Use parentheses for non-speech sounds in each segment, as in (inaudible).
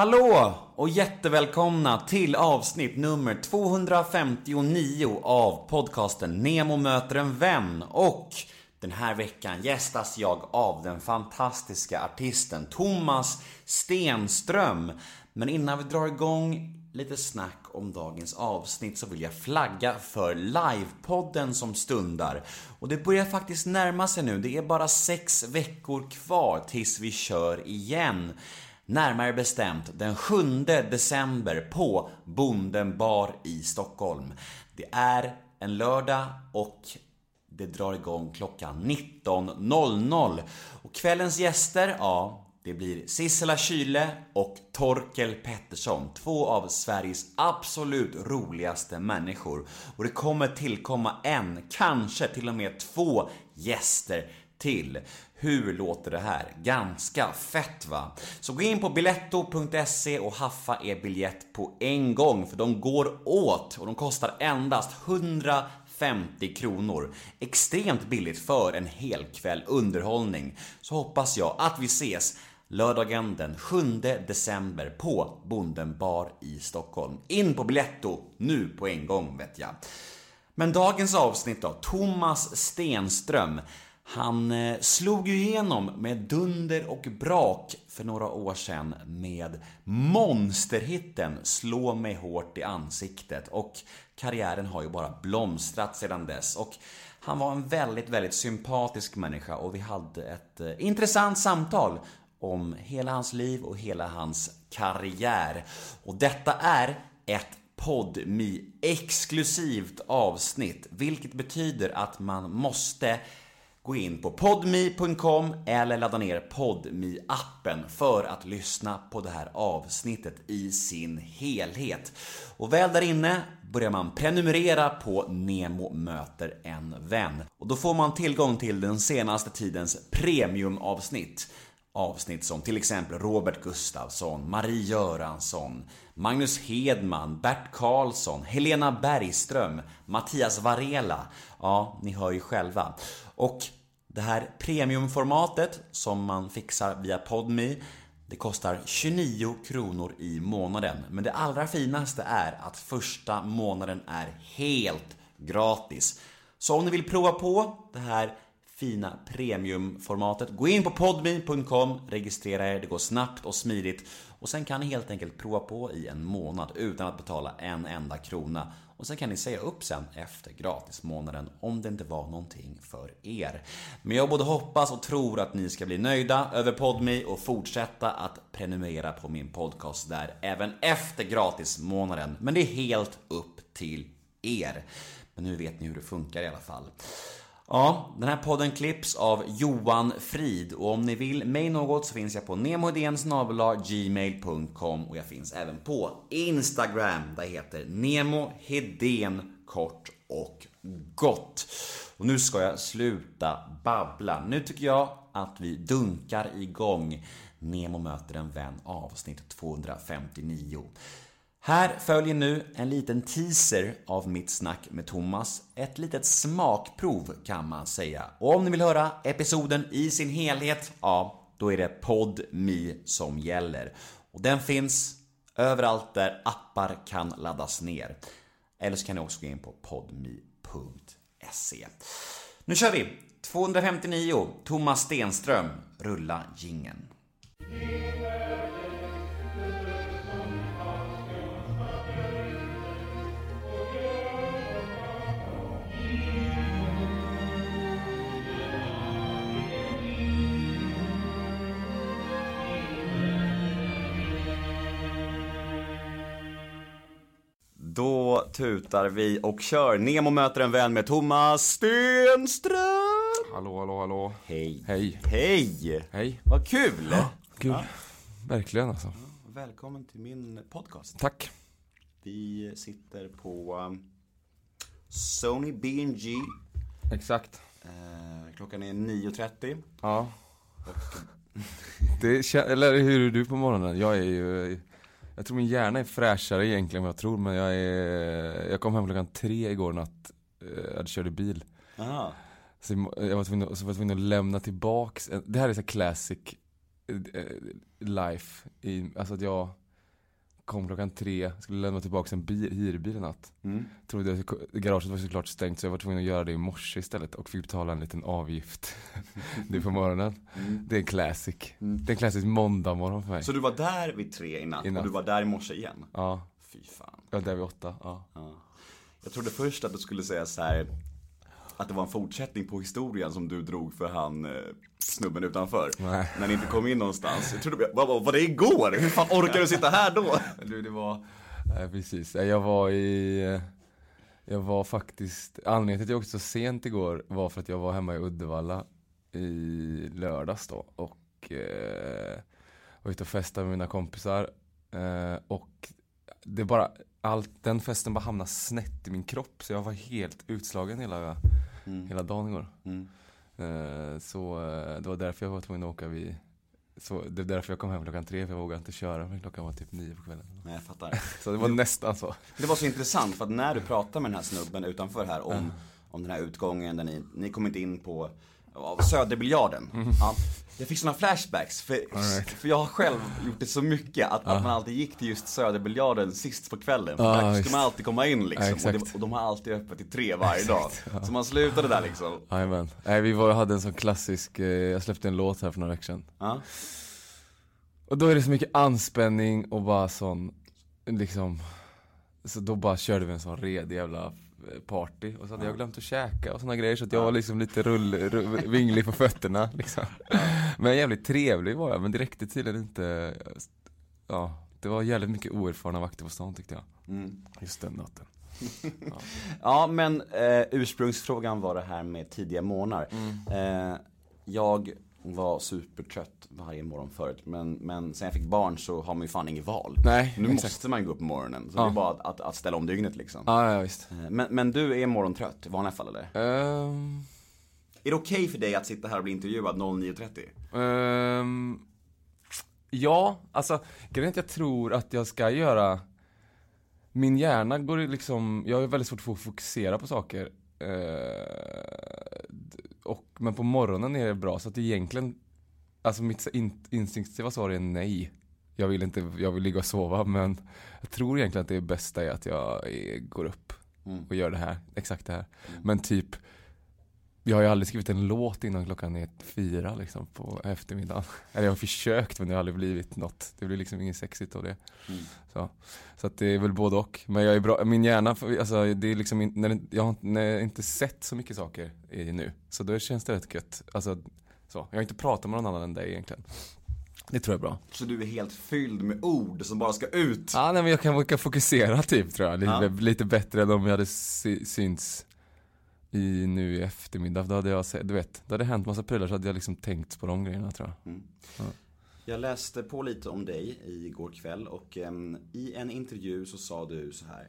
Hallå och jättevälkomna till avsnitt nummer 259 av podcasten Nemo möter en vän och den här veckan gästas jag av den fantastiska artisten Thomas Stenström. Men innan vi drar igång lite snack om dagens avsnitt så vill jag flagga för livepodden som stundar. Och det börjar faktiskt närma sig nu, det är bara sex veckor kvar tills vi kör igen. Närmare bestämt den 7 december på Bonden bar i Stockholm. Det är en lördag och det drar igång klockan 19.00. Och kvällens gäster, ja, det blir Sissela Kyle och Torkel Pettersson, två av Sveriges absolut roligaste människor. Och det kommer tillkomma en, kanske till och med två gäster till. Hur låter det här? Ganska fett va? Så gå in på biletto.se och haffa er biljett på en gång för de går åt och de kostar endast 150 kronor. Extremt billigt för en hel kväll underhållning. Så hoppas jag att vi ses lördagen den 7 december på Bonden bar i Stockholm. In på Biletto nu på en gång vet jag. Men dagens avsnitt då, Thomas Stenström. Han eh, slog ju igenom med dunder och brak för några år sedan med monsterhitten Slå mig hårt i ansiktet och karriären har ju bara blomstrat sedan dess och han var en väldigt, väldigt sympatisk människa och vi hade ett eh, intressant samtal om hela hans liv och hela hans karriär. Och detta är ett podmi exklusivt avsnitt, vilket betyder att man måste gå in på podme.com eller ladda ner podmi appen för att lyssna på det här avsnittet i sin helhet. Och väl där inne börjar man prenumerera på Nemo möter en vän. Och då får man tillgång till den senaste tidens premiumavsnitt. Avsnitt som till exempel Robert Gustafsson, Marie Göransson, Magnus Hedman, Bert Karlsson, Helena Bergström, Mattias Varela. Ja, ni hör ju själva. Och det här premiumformatet som man fixar via Podme det kostar 29 kronor i månaden. Men det allra finaste är att första månaden är helt gratis. Så om ni vill prova på det här fina premiumformatet. Gå in på podmi.com registrera er, det går snabbt och smidigt och sen kan ni helt enkelt prova på i en månad utan att betala en enda krona. Och sen kan ni säga upp sen efter gratismånaden om det inte var någonting för er. Men jag både hoppas och tror att ni ska bli nöjda över Podmi och fortsätta att prenumerera på min podcast där även efter gratismånaden. Men det är helt upp till er. Men nu vet ni hur det funkar i alla fall. Ja, den här podden klipps av Johan Frid och om ni vill mig något så finns jag på gmail.com och jag finns även på Instagram. Där heter Nemo Hedén kort och gott. Och nu ska jag sluta babbla. Nu tycker jag att vi dunkar igång Nemo möter en vän avsnitt 259. Här följer nu en liten teaser av mitt snack med Thomas. Ett litet smakprov kan man säga. Och om ni vill höra episoden i sin helhet, ja, då är det PodMe som gäller. Och den finns överallt där appar kan laddas ner. Eller så kan ni också gå in på podme.se. Nu kör vi! 259, Thomas Stenström, rulla gingen. Då tutar vi och kör. Nemo möter en vän med Thomas Stenström. Hallå, hallå, hallå. Hej. Hej. Hej. Hej. Vad kul. Kul. Verkligen alltså. Välkommen till min podcast. Tack. Vi sitter på um, Sony BNG. Exakt. Eh, klockan är 9.30. Ja. (laughs) Det kän- eller hur är du på morgonen? Jag är ju Jag tror min hjärna är fräschare egentligen än vad jag tror men jag är Jag kom hem klockan tre igår natt eh, Jag kört bil Aha. Så jag var tvungen, att- så var tvungen att lämna tillbaks en- Det här är så classic eh, life i, Alltså att jag kom klockan tre, skulle lämna tillbaka en bil, hyrbil en natt. Mm. Trodde att garaget var såklart stängt så jag var tvungen att göra det i morse istället och fick betala en liten avgift (laughs) nu på morgonen. Mm. Det är en classic. Mm. Det är en klassisk måndagmorgon för mig. Så du var där vid tre i I natt. och du var där i morse igen? Ja, Fy fan. jag var där vid åtta. Ja. Ja. Jag trodde först att du skulle säga så här att det var en fortsättning på historien som du drog för han eh, snubben utanför. Nej. När ni inte kom in någonstans. Jag trodde, vad var, var det igår? Hur fan orkar du sitta här då? (laughs) Du, det var, nej precis. Jag var i, jag var faktiskt, anledningen till att jag åkte så sent igår var för att jag var hemma i Uddevalla i lördags då och eh, var ute och festade med mina kompisar eh, och det bara, allt, den festen bara hamnade snett i min kropp så jag var helt utslagen hela, Mm. hela dagen igår. Mm. Eh, så eh, det var därför jag var tvungen att åka vid så det är därför jag kom hem klockan tre, för jag vågade inte köra för klockan var typ nio på kvällen. Nej, jag fattar. Så det var nästan så. Det var så intressant för att när du pratade med den här snubben utanför här om, om den här utgången där ni, ni kom inte in på av Söderbiljarden. Ja, jag fick såna flashbacks, för, Alright. för jag har själv gjort det så mycket att, att man alltid gick till just Söderbiljarden sist på kvällen. För Ja, där ska visst. man alltid komma in liksom. Ja, och, det, och de har alltid öppet till tre varje dag. Så man slutade där liksom. Jajamän. Nej vi var, hade en sån klassisk, eh, jag släppte en låt här för några veckor sedan. Och då är det så mycket anspänning och bara sån, liksom Så då bara körde vi en sån redig jävla eh, party. Och så hade jag glömt att käka och såna grejer så att jag var liksom lite rull, rull, vinglig på fötterna liksom. Men jävligt trevlig var jag, men det räckte tydligen inte Ja, det var jävligt mycket oerfarna vakter på stan tyckte jag. Mm. Just den natten. (laughs) Ja men eh, ursprungsfrågan var det här med tidiga morgnar. Eh, jag var supertrött varje morgon förut men, men sen jag fick barn så har man ju fan inget val. Nej, Nu exakt. måste man gå upp på morgonen, så Ja. det är bara att, att, att ställa om dygnet liksom. Ja, ja visst Eh, Men, men du är morgontrött i vanliga fall eller? Ehm, Är det okej för dig att sitta här och bli intervjuad 09.30? Ehm, ja, alltså grejen är att jag tror att jag ska göra Min hjärna går liksom, jag har väldigt svårt för att fokusera på saker och, Men på morgonen är det bra så att egentligen Alltså mitt in, instinktiva svar är nej. Jag vill inte, jag vill ligga och sova men Jag tror egentligen att det bästa är att jag går upp Mm. och gör det här, exakt det här. Men typ jag har ju aldrig skrivit en låt innan klockan är fyra liksom på eftermiddagen. (laughs) Eller jag har försökt men det har aldrig blivit något. Det blir liksom inget sexigt av det. Mm. Så, så att det är väl både och. Men jag är bra, min hjärna, alltså det är liksom, in- när jag har inte- när jag inte sett så mycket saker i nu. Så då känns det rätt gött. Alltså, så. Jag har inte pratat med någon annan än dig egentligen. Det tror jag är bra. Så du är helt fylld med ord som bara ska ut? Ja, nej, men jag kan, jag kan fokusera typ tror jag. Lite, Ja. lite bättre än om jag hade sy, synts i, nu i eftermiddag. Då hade jag, se- du vet, det hade hänt massa prylar så hade jag liksom tänkt på de grejerna tror jag. Mm. Ja. Jag läste på lite om dig igår kväll och em, i en intervju så sa du så här.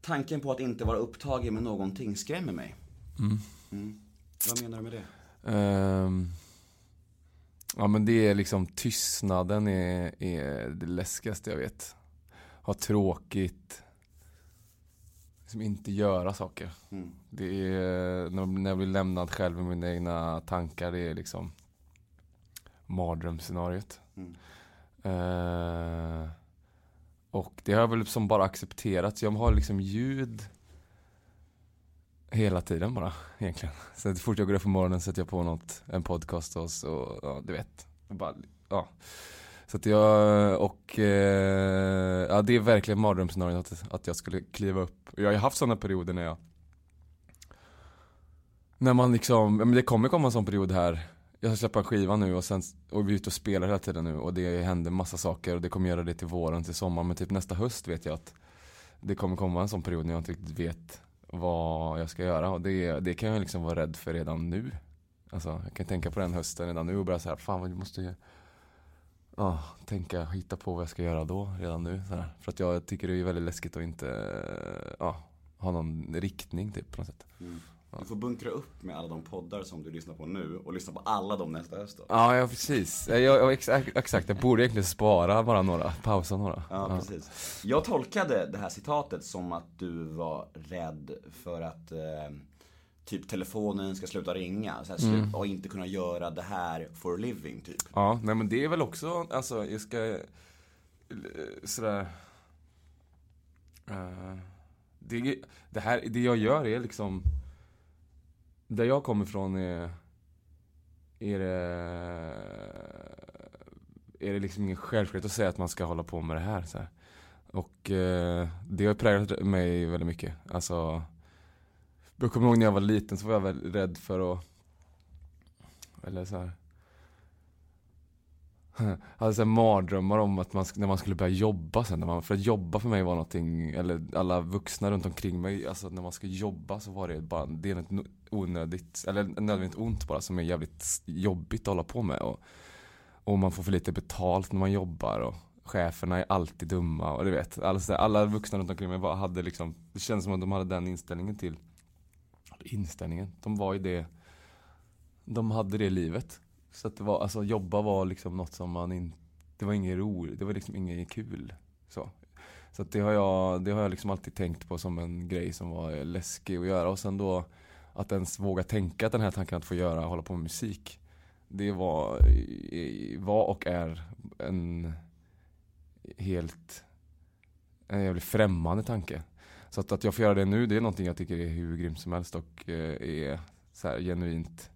Tanken på att inte vara upptagen med någonting skrämmer mig. Mm. Mm. Vad menar du med det? Ehm, ja men det är liksom tystnaden är, är det läskigaste jag vet. Ha tråkigt. Liksom inte göra saker. Mm. Det är när jag blir lämnad själv med mina egna tankar. Det är liksom mardrömsscenariot. Mm. Eh, och det har jag väl som bara accepterat. Så jag har liksom ljud hela tiden bara egentligen. Så så fort jag går upp på morgonen sätter jag på något, en podcast och så, ja du vet. Bara, ja. Så att jag, och eh, ja det är verkligen mardrömsscenariot att, att jag skulle kliva upp. Jag har ju haft sådana perioder när jag när man liksom, ja, men det kommer komma en sån period här. Jag ska släppa en skiva nu och sen, och vi är ute och spelar hela tiden nu och det händer massa saker och det kommer göra det till våren, till sommaren. Men typ nästa höst vet jag att Det kommer komma en sån period när jag inte riktigt vet vad jag ska göra. Och det, det kan jag liksom vara rädd för redan nu. Alltså jag kan tänka på den hösten redan nu och börja säga fan vi måste ju Ja, tänka, hitta på vad jag ska göra då redan nu så här. För att jag tycker det är väldigt läskigt att inte ja, ha någon riktning typ på något sätt Mm. Du får bunkra upp med alla de poddar som du lyssnar på nu och lyssna på alla dem nästa höst då. Ja, ja precis. Jag, jag, exakt, exakt, jag borde egentligen spara bara några, pausa några. Ja, precis. Jag tolkade det här citatet som att du var rädd för att eh, typ telefonen ska sluta ringa så här, Mm. slu- och inte kunna göra det här for a living typ. Ja, nej men det är väl också, alltså jag ska eh, sådär... eh, det, det här, det jag gör är liksom... Där jag kommer ifrån är... Är det... Är det liksom ingen självklarhet att säga att man ska hålla på med det här så här. Och eh, det har präglat mig väldigt mycket. Alltså... Jag kommer ihåg när jag var liten så var jag väl rädd för att... Eller så här. Jag hade så här mardrömmar om att man, när man skulle börja jobba sen. När man, för att jobba för mig var någonting, eller alla vuxna runt omkring mig, alltså när man ska jobba så var det bara, det är något onödigt, eller nödvändigt ont bara som är jävligt jobbigt att hålla på med. Och, och man får för lite betalt när man jobbar och cheferna är alltid dumma och du vet, Alltså, alla vuxna runt omkring mig bara hade liksom, det kändes som att de hade den inställningen till, inställningen, de var ju det, de hade det livet. Så att det var, alltså jobba var liksom något som man inte, det var inget roligt, det var liksom inget kul. Så, så att det har jag, det har jag liksom alltid tänkt på som en grej som var läskig att göra. Och sen då att ens våga tänka att den här tanken att få göra, hålla på med musik. Det var, var och är en helt, en jävligt främmande tanke. Så att, att jag får göra det nu, det är någonting jag tycker är hur grymt som helst och eh, är så här genuint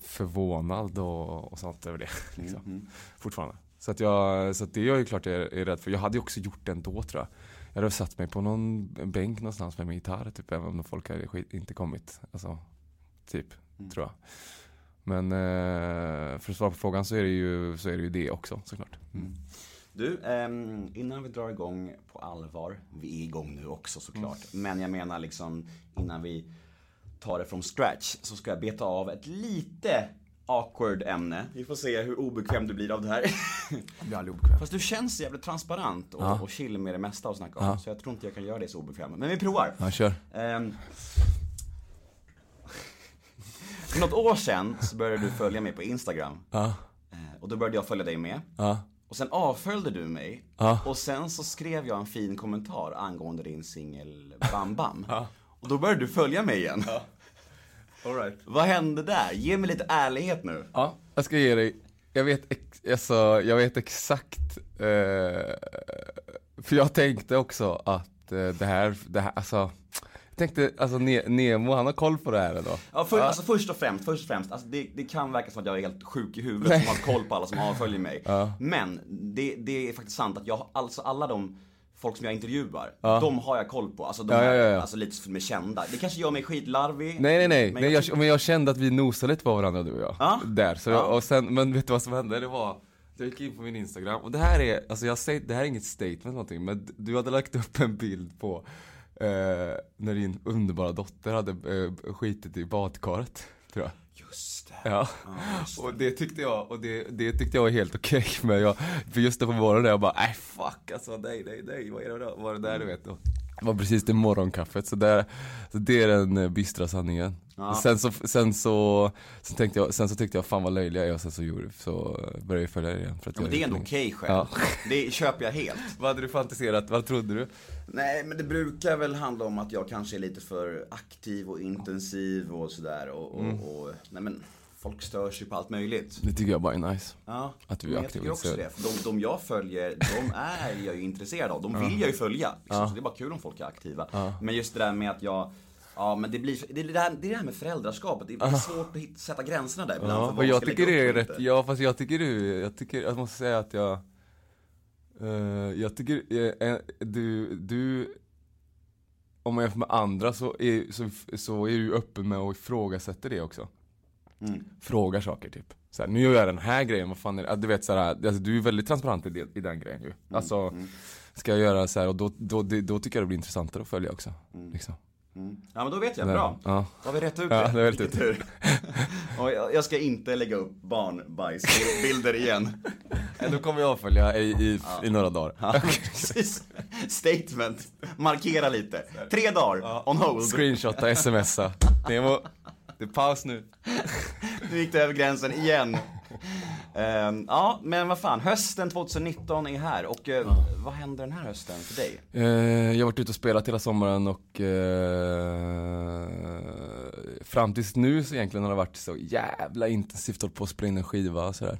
förvånad och, och sånt över det. (laughs) Liksom, Mm. Fortfarande. Så att, jag, så att det är jag ju klart är, är rädd för. Jag hade ju också gjort det ändå tror jag. Jag hade satt mig på någon bänk någonstans med min gitarr typ, även om folk hade skit, inte kommit. Alltså, typ, Mm. tror jag. Men eh, för att svara på frågan så är det ju, så är det, ju det också såklart. Mm. Du, ehm, innan vi drar igång på allvar, vi är igång nu också såklart, men jag menar liksom innan vi tar det från scratch så ska jag beta av ett lite awkward ämne. Vi får se hur obekväm du blir av det här. (laughs) Jag blir aldrig obekväm. Fast du känns jävligt transparent och, Ja. och chill med det mesta att snacka om. Ja. Så jag tror inte jag kan göra det så obekväm. Men vi provar. Ja, kör. Ehm, (laughs) för något år sedan så började du följa mig på Instagram. Ja, Eh, Och då började jag följa dig med. ja, Och sen avföljde du mig. Ja. Och sen så skrev jag en fin kommentar angående din singel (laughs) Bam Bam. Ja. Och då började du följa mig igen. All right. Vad hände där? Ge mig lite ärlighet nu. Ja, jag ska ge dig, jag vet, ex, alltså, jag vet exakt, eh, för jag tänkte också att eh, det här, det här, alltså, tänkte, alltså ne, Nemo, han har koll på det här ändå. Ja, för, Alltså först och främst, först och främst, alltså det, det kan verka som att jag är helt sjuk i huvudet Nej. som har koll på alla som avföljer mig. Ja. Men det, det är faktiskt sant att jag, alltså alla de folk som jag intervjuar, Ja. de har jag koll på. Alltså de Ja, ja, ja, ja. alltså lite som är kända. Det kanske gör mig skitlarvig. Nej nej nej, Men jag jag, men jag kände att vi nosade lite på varandra du och jag. Ja. Där, så Ja. jag, och sen, men vet du vad som hände? Det var, jag gick in på min Instagram och det här är, alltså jag säger, det här är inget statement eller någonting, men du hade lagt upp en bild på eh, när din underbara dotter hade eh, skitit i badkaret, tror jag. Just det. Ja, och det tyckte jag, och det, det tyckte jag var helt okej men jag, för just det på morgonen jag bara, nej fuck alltså, nej nej nej, vad är det där, vad är det där du vet? Och var precis det morgonkaffet, så, där, så det är den eh, bistra sanningen. Ja. Sen så, sen så, sen tänkte jag, sen så tyckte jag fan vad löjlig jag är och sen så gjorde, så började jag följa dig igen för att Ja, men det är ändå okej själv. Ja. (laughs) Det köper jag helt. Vad hade du fantiserat, vad trodde du? Nej, men det brukar väl handla om att jag kanske är lite för aktiv och intensiv och sådär och, och, Mm. och nej men folk stör sig på allt möjligt. Det tycker jag bara är nice. Ja, Att du är men jag tycker också det. De, de jag följer, de är jag ju intresserad av. De vill jag ju följa. Liksom. Ja. Så det är bara kul om folk är aktiva. Ja. Men just det där med att jag Ja men det blir, det är det här, det är det här med föräldraskapet, det är svårt att hitta, sätta gränserna där ibland Ja, vad jag tycker det är rätt, ja fast jag tycker du, jag tycker, jag måste säga att jag eh, Jag tycker, eh, du, du Om man jämför med andra så är, så, så är du öppen med att ifrågasätta det också Mm. Frågar saker typ så här, nu gör jag den här grejen, vad fan är det? Ja, Du vet såhär, alltså, du är väldigt transparent i, det, i den grejen ju Alltså, mm. ska jag göra så här och då, då, då, då tycker jag det blir intressantare att följa också liksom. Mm. Ja men då vet jag, bra. Ja. Då har vi rätt ut Ja, det. det vi rätt Vilken tur. (laughs) Och jag, jag ska inte lägga upp barnbajsbilder igen. (laughs) Då kommer jag följa i, i, i några dagar Ja, (laughs) precis. Statement. Markera lite. Tre dagar, on hold. Screenshotta, smsa. Nemo, det är paus nu. (laughs) Nu gick det över gränsen igen. Ehm, ja, men vad fan, hösten 2019 är här och eh, vad händer den här hösten för dig? Eh, jag har varit ute och spelat hela sommaren och eh, fram tills nu så egentligen har det varit så jävla intensivt hållit på att spela in en skiva och sådär.